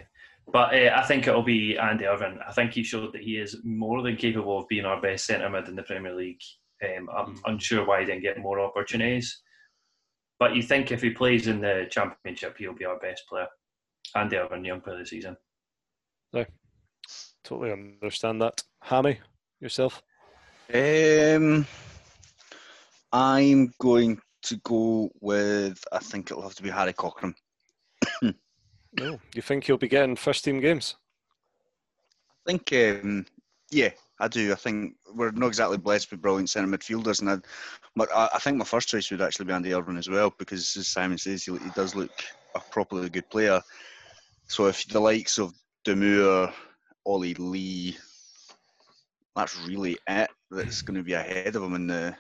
But uh, I think it'll be Andy Irving. I think he showed that he is more than capable of being our best centre mid in the Premier League. Um, I'm unsure why he didn't get more opportunities. But you think if he plays in the Championship, he'll be our best player. Andy Irving, young player of the season. No, totally understand that. Hammy, yourself. Um, I'm going to go with. I think it'll have to be Harry Cochrane. No, you think he'll be getting first team games? I think, um, yeah, I do. I think we're not exactly blessed with brilliant centre midfielders, and I, but I, I think my first choice would actually be Andy Irving as well, because as Simon says, he, he does look a properly good player. So if the likes of Damour, Olly Lee, that's really it. That's going to be ahead of him in the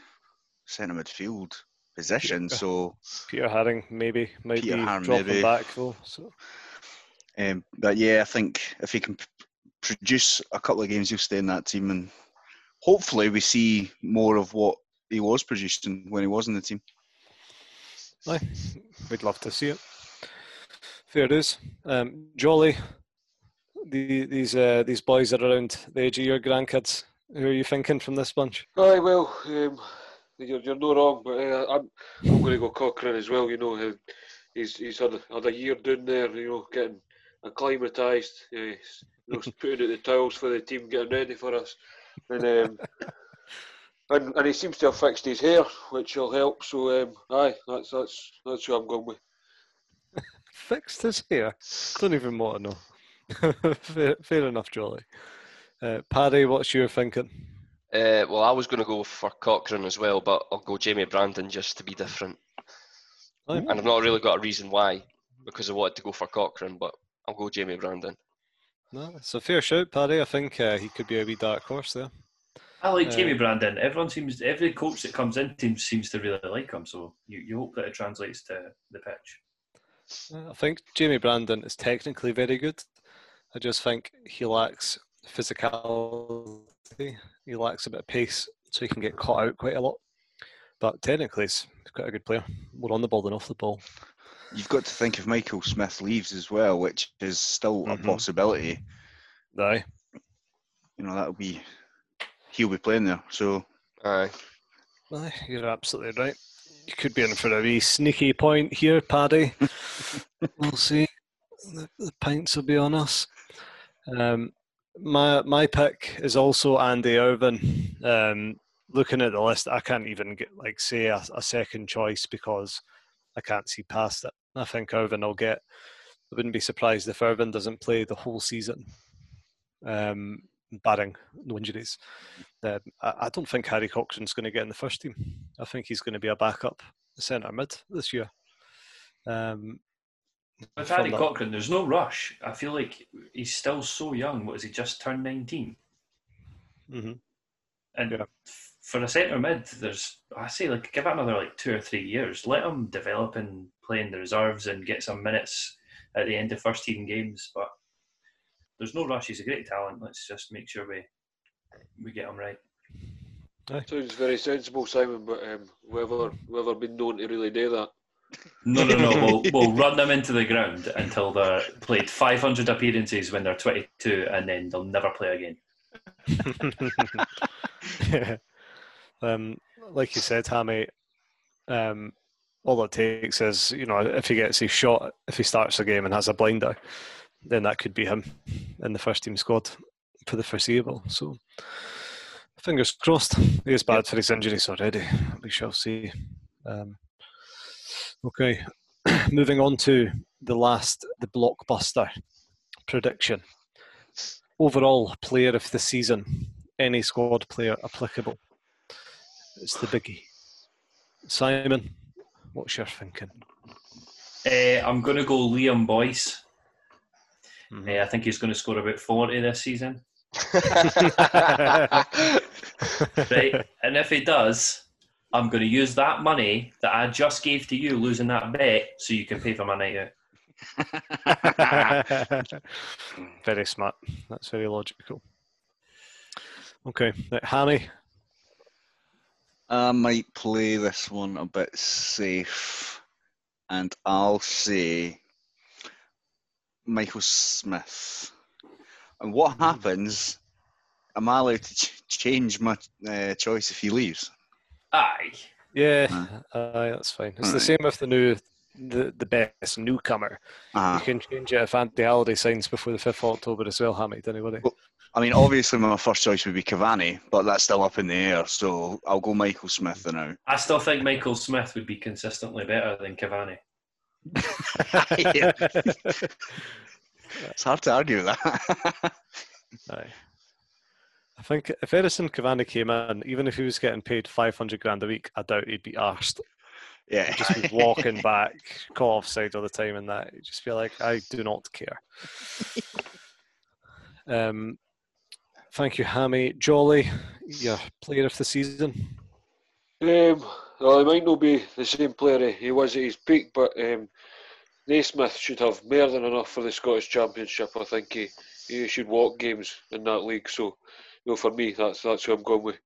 centre midfield position. Yeah. So, Peter Haring maybe might Peter be Haring, dropping maybe. back though. So um, but yeah, I think if he can p- produce a couple of games, he'll stay in that team, and hopefully we see more of what he was producing when he was in the team. aye, we'd love to see it. Fair dues. Um, Jolly, the, these uh, these boys are around the age of your grandkids. Who are you thinking from this bunch? Aye, well, um, you're, you're no wrong, but uh, I'm, I'm going to go Cochrane as well. You know, uh, he's he's had a, had a year down there. You know, getting acclimatised, uh, you know, putting out the towels for the team, getting ready for us, and um, and, and he seems to have fixed his hair, which will help. So, um, aye, that's that's that's who I'm going with. Fixed his hair. Don't even want to know. fair, fair enough, Jolly. Uh, Paddy, what's your thinking? Uh, well, I was going to go for Cochrane as well, but I'll go Jamie Brandon just to be different. Aye. And I've not really got a reason why, because I wanted to go for Cochrane, but I'll go Jamie Brandon. No, it's a fair shout, Paddy. I think uh, he could be a wee dark horse there. I like Uh, Jamie Brandon. Everyone seems, every coach that comes in team seems to really like him. So you, you hope that it translates to the pitch. Uh, I think Jamie Brandon is technically very good. I just think he lacks physicality. He lacks a bit of pace, so he can get caught out quite a lot. But technically, he's quite a good player. More on the ball than off the ball. You've got to think if Michael Smith leaves as well, which is still Mhm. a possibility. Aye. You know, that'll be he'll be playing there. So Aye. Aye, you're absolutely right. You could be in for a wee sneaky point here, Paddy. we'll see. The, the pints will be on us. Um, my my pick is also Andy Irving. Um, looking at the list, I can't even get like say a, a second choice because I can't see past it. I think Irving will get. I wouldn't be surprised if Irving doesn't play the whole season, um, barring no injuries. Um, I, I don't think Harry Cochrane's going to get in the first team. I think he's going to be a backup centre mid this year. Um, With Harry that- Cochrane, there's no rush. I feel like he's still so young. What has he just turned 19? mhm. And Yeah. For a centre mid, there's I say like give it another like two or three years. Let him develop and play in the reserves and get some minutes at the end of first team games. But there's no rush. He's a great talent. Let's just make sure we we get him right. Sounds very sensible, Simon, but um, whoever whoever been known to really do that. No, no, no. We'll, we'll run them into the ground until they're played 500 appearances when they're 22, and then they'll never play again. Um, like you said, Hammy, um, all it takes is you know if he gets his shot, if he starts a game and has a blinder, then that could be him in the first team squad for the foreseeable. So fingers crossed. He is bad for his injuries already. We shall see. Um, okay, moving on to the last, the blockbuster prediction. Overall player of the season, any squad player applicable. It's the biggie. Simon, what's your thinking? Uh, I'm going to go Liam Boyce. Mhm. Uh, I think he's going to score about 40 this season. Right? and if he does, I'm going to use that money that I just gave to you losing that bet so you can pay for my night out. very smart. That's very logical. Okay, right, Hammy. I might play this one a bit safe, and I'll say Michael Smith. And what happens? Am I allowed to ch- change my uh, choice if he leaves? Aye. Yeah, Uh. aye, that's fine. It's the Alright. same with the new, the, the best newcomer. You Uh, can change it if Andy Halliday signs before the 5th of October as well, Hammy, don't you worry. Well- I mean, obviously my first choice would be Cavani, but that's still up in the air. So I'll go Michael Smith for now. I still think Michael Smith would be consistently better than Cavani. It's hard to argue with that. Aye. I think if Edinson Cavani came in, even if he was getting paid 500 grand a week, I doubt he'd be arsed. yeah. He'd just be walking back, call offside all the time and that. He'd just be like, I do not care. Um, thank you, Hammy. Jolly, your player of the season. Um, well, he might not be the same player he was at his peak, but um, Naismith should have more than enough for the Scottish Championship. I think he, he should walk games in that league. So, you know, for me, that's that's who I'm going with.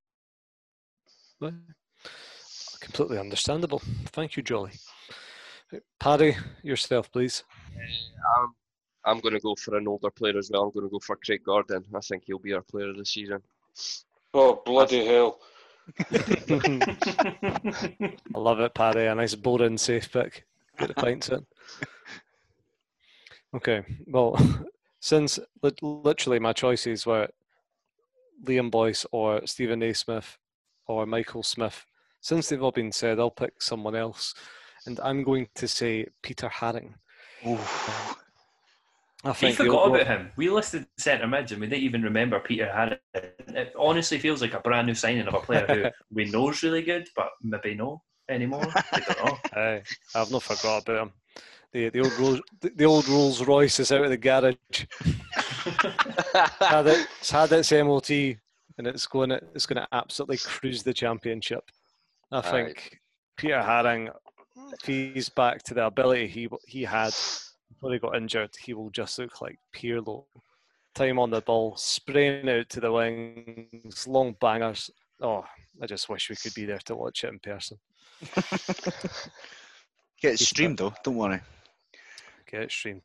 Right. Completely understandable. Thank you, Jolly. Paddy, yourself, please. I'm, I'm going to go for an older player as well. I'm going to go for Craig Gordon. I think he'll be our player of the season. Oh bloody hell! I love it, Paddy. A nice boring safe pick. Get the pints in. Okay, well, since lit- literally my choices were Liam Boyce or Steven Naismith or Michael Smith, since they've all been said, I'll pick someone else. And I'm going to say Peter Haring. Oof. I We think the forgot about him. We listed centre mids and we didn't even remember Peter Haring. It honestly feels like a brand new signing of a player who we know's really good, but maybe no anymore. I don't know. Aye, I've not forgot about him. The, the old Rolls, the, old Rolls Royce is out of the garage. had it, it's had its MOT and it's going to, it's going to absolutely cruise the championship. I Aye. think Peter Haring, he's back to the ability he he had before he got injured, he will just look like Pirlo. Time on the ball, spraying out to the wings, long bangers. Oh, I just wish we could be there to watch it in person. Get it streamed though, don't worry. Get it streamed.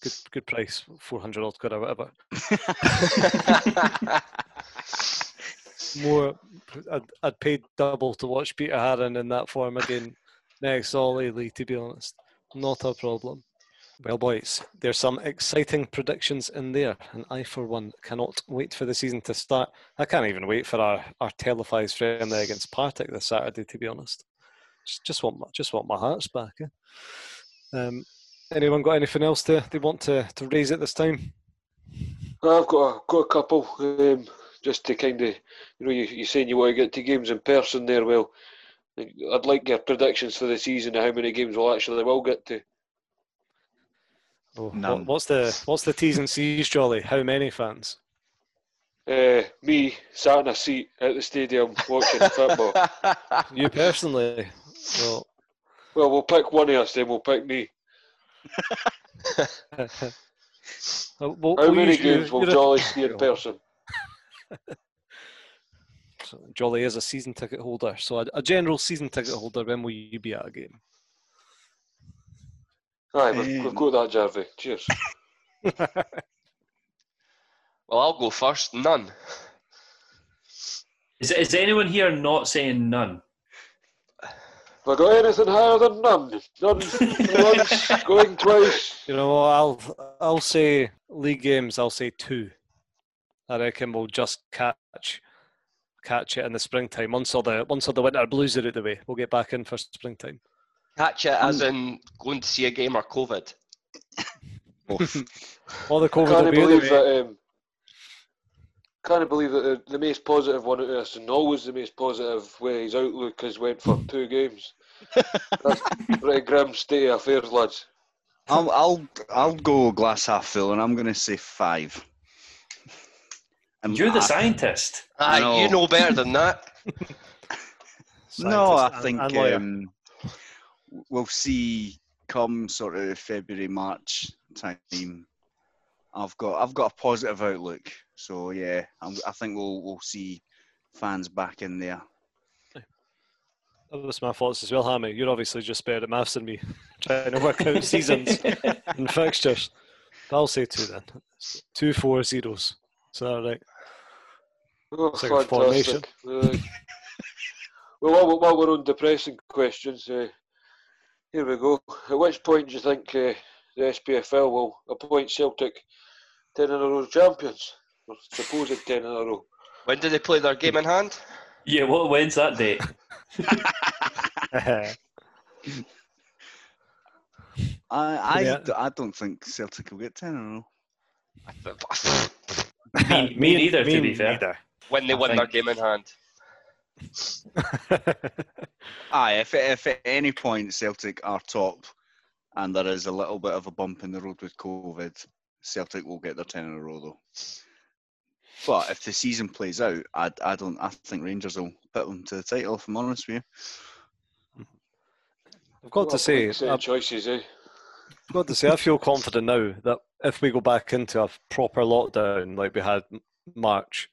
Good, good price, four hundred odd quid or whatever. More, I'd, I'd paid double to watch Peter Haring in that form again next Olly Lee. To be honest, not a problem. Well, boys, there's some exciting predictions in there, and I, for one, cannot wait for the season to start. I can't even wait for our, our televised friendly against Partick this Saturday. To be honest, just, just want my, just want my hearts back. Eh? Um, anyone got anything else to they want to, to raise at this time? I've got a, got a couple um, just to kind of, you know, you, you're saying you want to get to games in person there. Well, I'd like your predictions for the season of how many games we'll actually will get to. Oh, what- None. what's the what's the T's and C's, Jolly? How many fans? Uh, me sat in a seat at the stadium watching football. You personally? Well, Well, we'll pick one of us, then we'll pick me. uh, we'll- How many games will Jolly see in person? So Jolly is a season ticket holder, so a, a general season ticket holder. When will you be at a game? Aye, we've, we've got that, Javi. Cheers. well, I'll go first. None. Is, is anyone here not saying none? Have I got anything higher than none? None once, going twice. You know, what, I'll I'll say league games. I'll say two. I reckon we'll just catch catch it in the springtime. Once all the once all the winter blues are out of the way, we'll get back in for springtime. Catch it as in going to see a game or COVID. All the COVID can't be believe that. Um, can't believe that the, the most positive one of us, and always the most positive way his outlook has went for two games. That's pretty grim state of affairs, lads. I'll I'll I'll go glass half full, and I'm going to say five. And You're the I- scientist. I Ah, you know. know better than that. No, I think and- and um, we'll see come sort of February, March time, I've got I've got a positive outlook. So yeah, I'm, I think we'll we'll see fans back in there. That was my thoughts as well, Hammy. You're obviously just better at maths than me, trying to work out seasons and fixtures. But I'll say two then. Two four zeros. Is that right? Oh, like formation. fantastic. Uh, well, while, while we're on depressing questions, uh, here we go. At which point do you think uh, the SPFL will appoint Celtic 10 in a row champions? Or supposed 10 in a row? When did they play their game in hand? Yeah, what when's that date? I I, Yeah. d- I don't think Celtic will get ten in a row. Me, me neither, to be fair. neither. when they I win their game in hand. Aye, if if at any point Celtic are top, and there is a little bit of a bump in the road with COVID, Celtic will get their ten in a row though. But if the season plays out, I, I don't. I think Rangers will put them to the title. If I'm honest with you. I've got Well, to say, set I've choices, eh? got to say, I feel confident now that if we go back into a proper lockdown like we had March,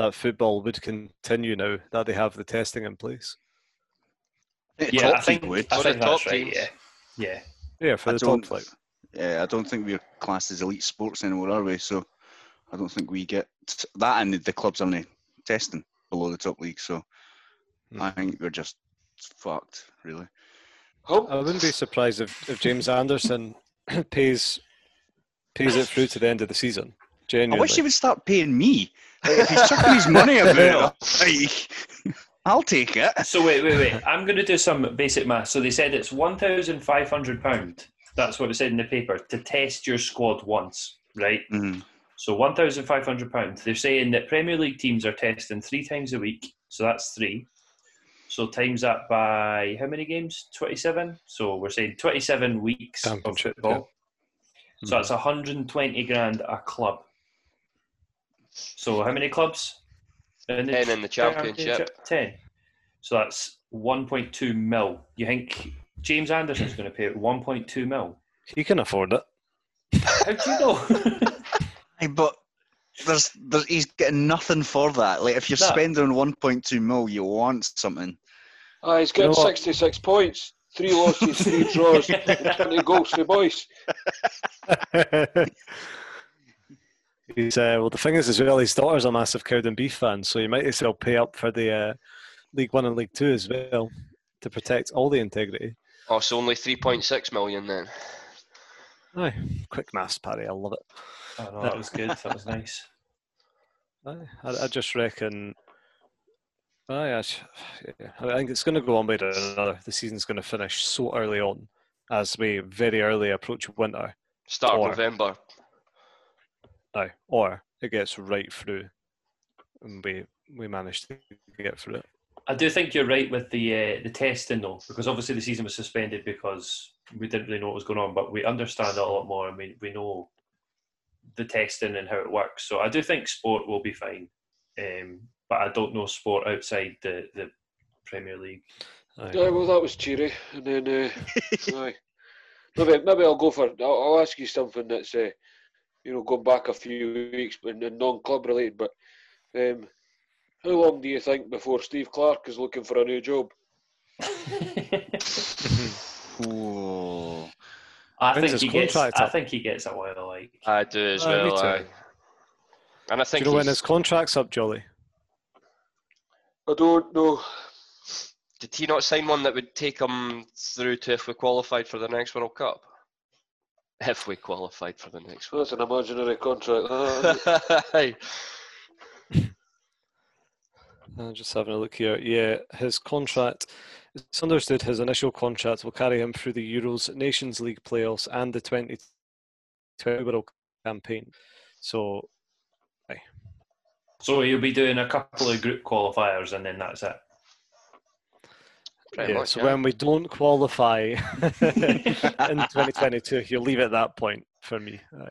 that football would continue now that they have the testing in place. Yeah, top I think, would. I think that's right. Yeah, yeah. Yeah, for I the don't- top flight. Yeah, I don't think we're classed as elite sports anymore, are we? So I don't think we get that, and the clubs aren't testing below the top league. So Hmm. I think we're just fucked, really. Hum? I wouldn't be surprised if, if James Anderson pays pays it through to the end of the season. I wish he would start paying me. Like, if he's chucking his money about, like, I'll take it. So wait, wait, wait. I'm going to do some basic math. So they said it's one thousand five hundred pound. That's what it said in the paper to test your squad once, right? Mm. So one thousand five hundred pounds. They're saying that Premier League teams are testing three times a week, so that's three. So times that by how many games? Twenty-seven. So we're saying twenty-seven weeks of football. yeah. So that's hundred and twenty grand a club. So how many clubs? In Ten in the championship. Ten. So that's one point two mil. You think James Anderson's going to pay one point two mil? He can afford it. How do you know? Aye, but there's, there's, he's getting nothing for that. Like, if you're No. spending 1.2 mil, you want something. Ah, he's getting You know 66 points. Three losses, three draws, and 20 goals for the boys. he's uh, well. The thing is, as well, his daughter's a massive Cowdenbeath fan, so you might as well pay up for the uh, League One and League Two as well to protect all the integrity. Oh, so only 3.6 million then. Aye, quick maths, Paddy. I love it. oh, no, that was good. That was nice. Aye, I, I just reckon. Aye, I, yeah, I think it's going to go one way or another. The season's going to finish so early on, as we very early approach winter. Start of Or- November. Aye, or it gets right through, and we we manage to get through it. I do think you're right with the uh, the testing though, because obviously the season was suspended because we didn't really know what was going on, but we understand it a lot more and we, we know the testing and how it works. So I do think sport will be fine, um, but I don't know sport outside the, the Premier League. Aye. Yeah, well, that was cheery. And then, uh, aye. Maybe, maybe I'll go for. I'll, I'll ask you something that's, uh, you know, going back a few weeks, but n- non-club related. But um, how long do you think before Steve Clarke is looking for a new job? Ooh. I When's think he gets. contract I think he gets a while. Like I do as Aye, me well. too. aye. And I Do think you know when his contract's up, Jolly? I don't know. did he not sign one that would take him through to if we qualified for the next World Cup? If we qualified for the next That's an imaginary contract. that, one. Uh, just having a look here. Yeah, his contract. It's understood his initial contract will carry him through the Euros, Nations League playoffs, and the 2020 World campaign. So, so, he'll be doing a couple of group qualifiers and then that's it. Pretty yeah, much, so yeah. when we don't qualify in 2022, he'll leave at that point for me. Aye.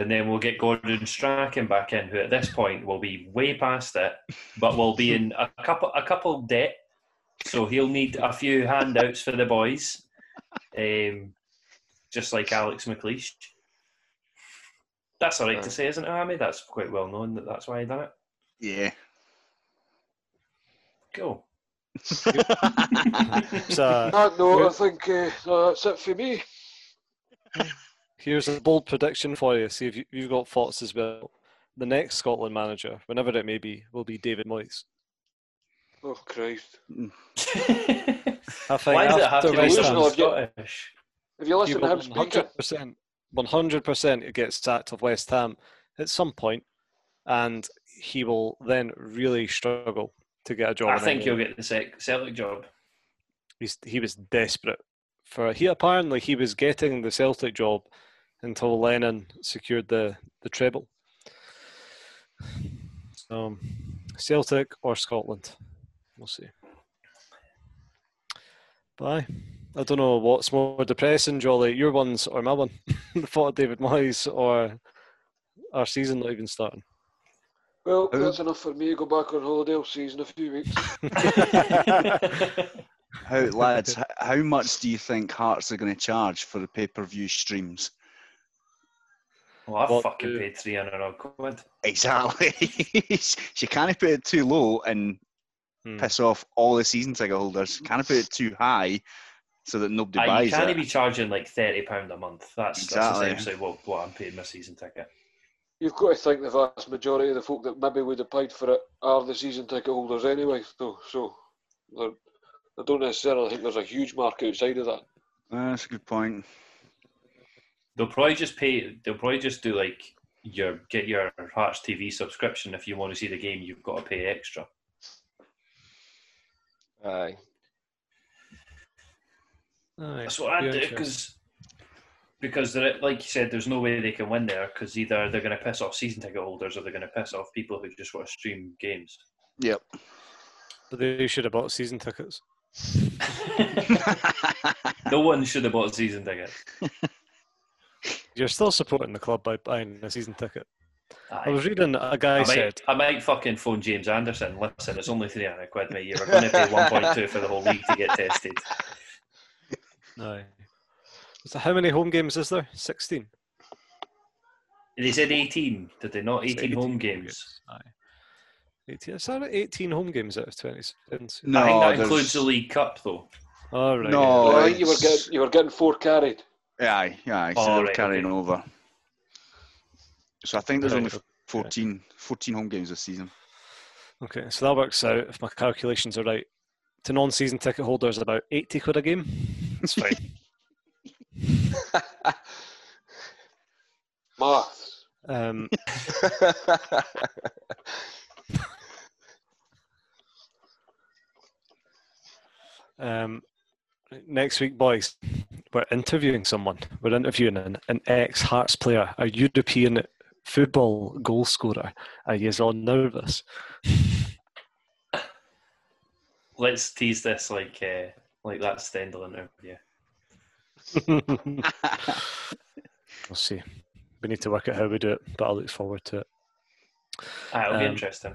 And then we'll get Gordon Strachan back in, who at this point will be way past it, but will be in a couple a couple debt. So he'll need a few handouts for the boys. Um, just like Alex McLeish. That's all right Aye. to say, isn't it, Amy? That's quite well known that that's why he done it. Yeah. Cool. So, uh, That note, I think uh, no, that's it for me. here's a bold prediction for you. See if you, you've got thoughts as well. The next Scotland manager, whenever it may be, will be David Moyes. Oh Christ! I think Why does it have after to be West Ham- someone Ham- Scottish? Have you listen to him speaking? hundred percent, one hundred percent, it gets sacked of West Ham at some point, and he will then really struggle to get a job. I in think he'll get the Celtic job. He's, he was desperate for. He apparently he was getting the Celtic job until Lennon secured the the treble. So, Celtic or Scotland, we'll see. Bye. I don't know what's more depressing, Jolly, your ones or my one. the thought of David Moyes or our season not even starting. Well, Who? that's enough for me to go back on holiday. I'll see you in a few weeks. How lads? How much do you think Hearts are going to charge for the pay-per-view streams? well, I What fucking do- paid 300 odd quid. Exactly. she can't put it too low and Hmm. piss off all the season ticket holders. Can't put it too high so that nobody Aye, buys you can't it. be charging like £30 a month. That's, Exactly. that's essentially what, what I'm paying my season ticket. You've got to think the vast majority of the folk that maybe would have paid for it are the season ticket holders anyway. So, so I don't necessarily think there's a huge market outside of that. That's a good point. They'll probably just pay. They'll probably just do like your get your Hearts TV subscription. If you want to see the game, you've got to pay extra. Aye. Aye, That's what I'd do because because there, like you said, there's no way they can win there because either they're going to piss off season ticket holders or they're going to piss off people who just want to stream games. Yep. But they should have bought season tickets. no one should have bought season ticket. You're still supporting the club by buying a season ticket. I Aye. was reading a guy I said might, I might fucking phone James Anderson. Listen, it's only 300 quid, mate. You were going to pay 1.2 for the whole league to get tested. Aye. So how many home games is there? 16. They said 18, did they not? It's 18, home games. Aye. 18. Is that 18 home games out of 27? no, I think that there's- includes the League Cup, though. Oh, right. No, yeah. I think you were getting you were getting four carried. Aye, aye. So Oh, they're right, carrying okay. over. So I think there's Right, only okay. 14, 14 home games this season. Okay, so that works out, if my calculations are right, to non season ticket holders, about 80 quid a game. That's fine. Maths. um, um, next week, boys, we're interviewing someone. We're interviewing an, an ex Hearts player, a European football goal scorer. Are you all nervous? Let's tease this like uh, like that Stendhal interview. we'll see. We need to work out how we do it, but I look forward to it. Ah, it'll be interesting.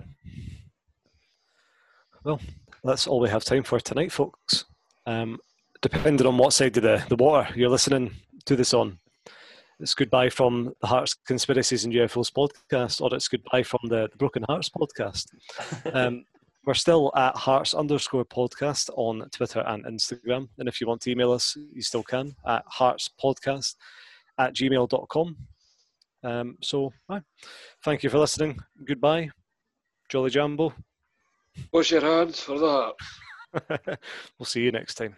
Well, That's all we have time for tonight, folks. Um, depending on what side of the, the water you're listening to this on, it's goodbye from the Hearts Conspiracies and UFOs podcast, or it's goodbye from the, the Broken Hearts podcast. Um, we're still at Hearts underscore podcast on Twitter and Instagram. And if you want to email us, you still can at heartspodcast at gmail.com. Um, so, aye. thank you for listening. Goodbye. Jolly Jambo. Wash your hands for that. we'll see you next time.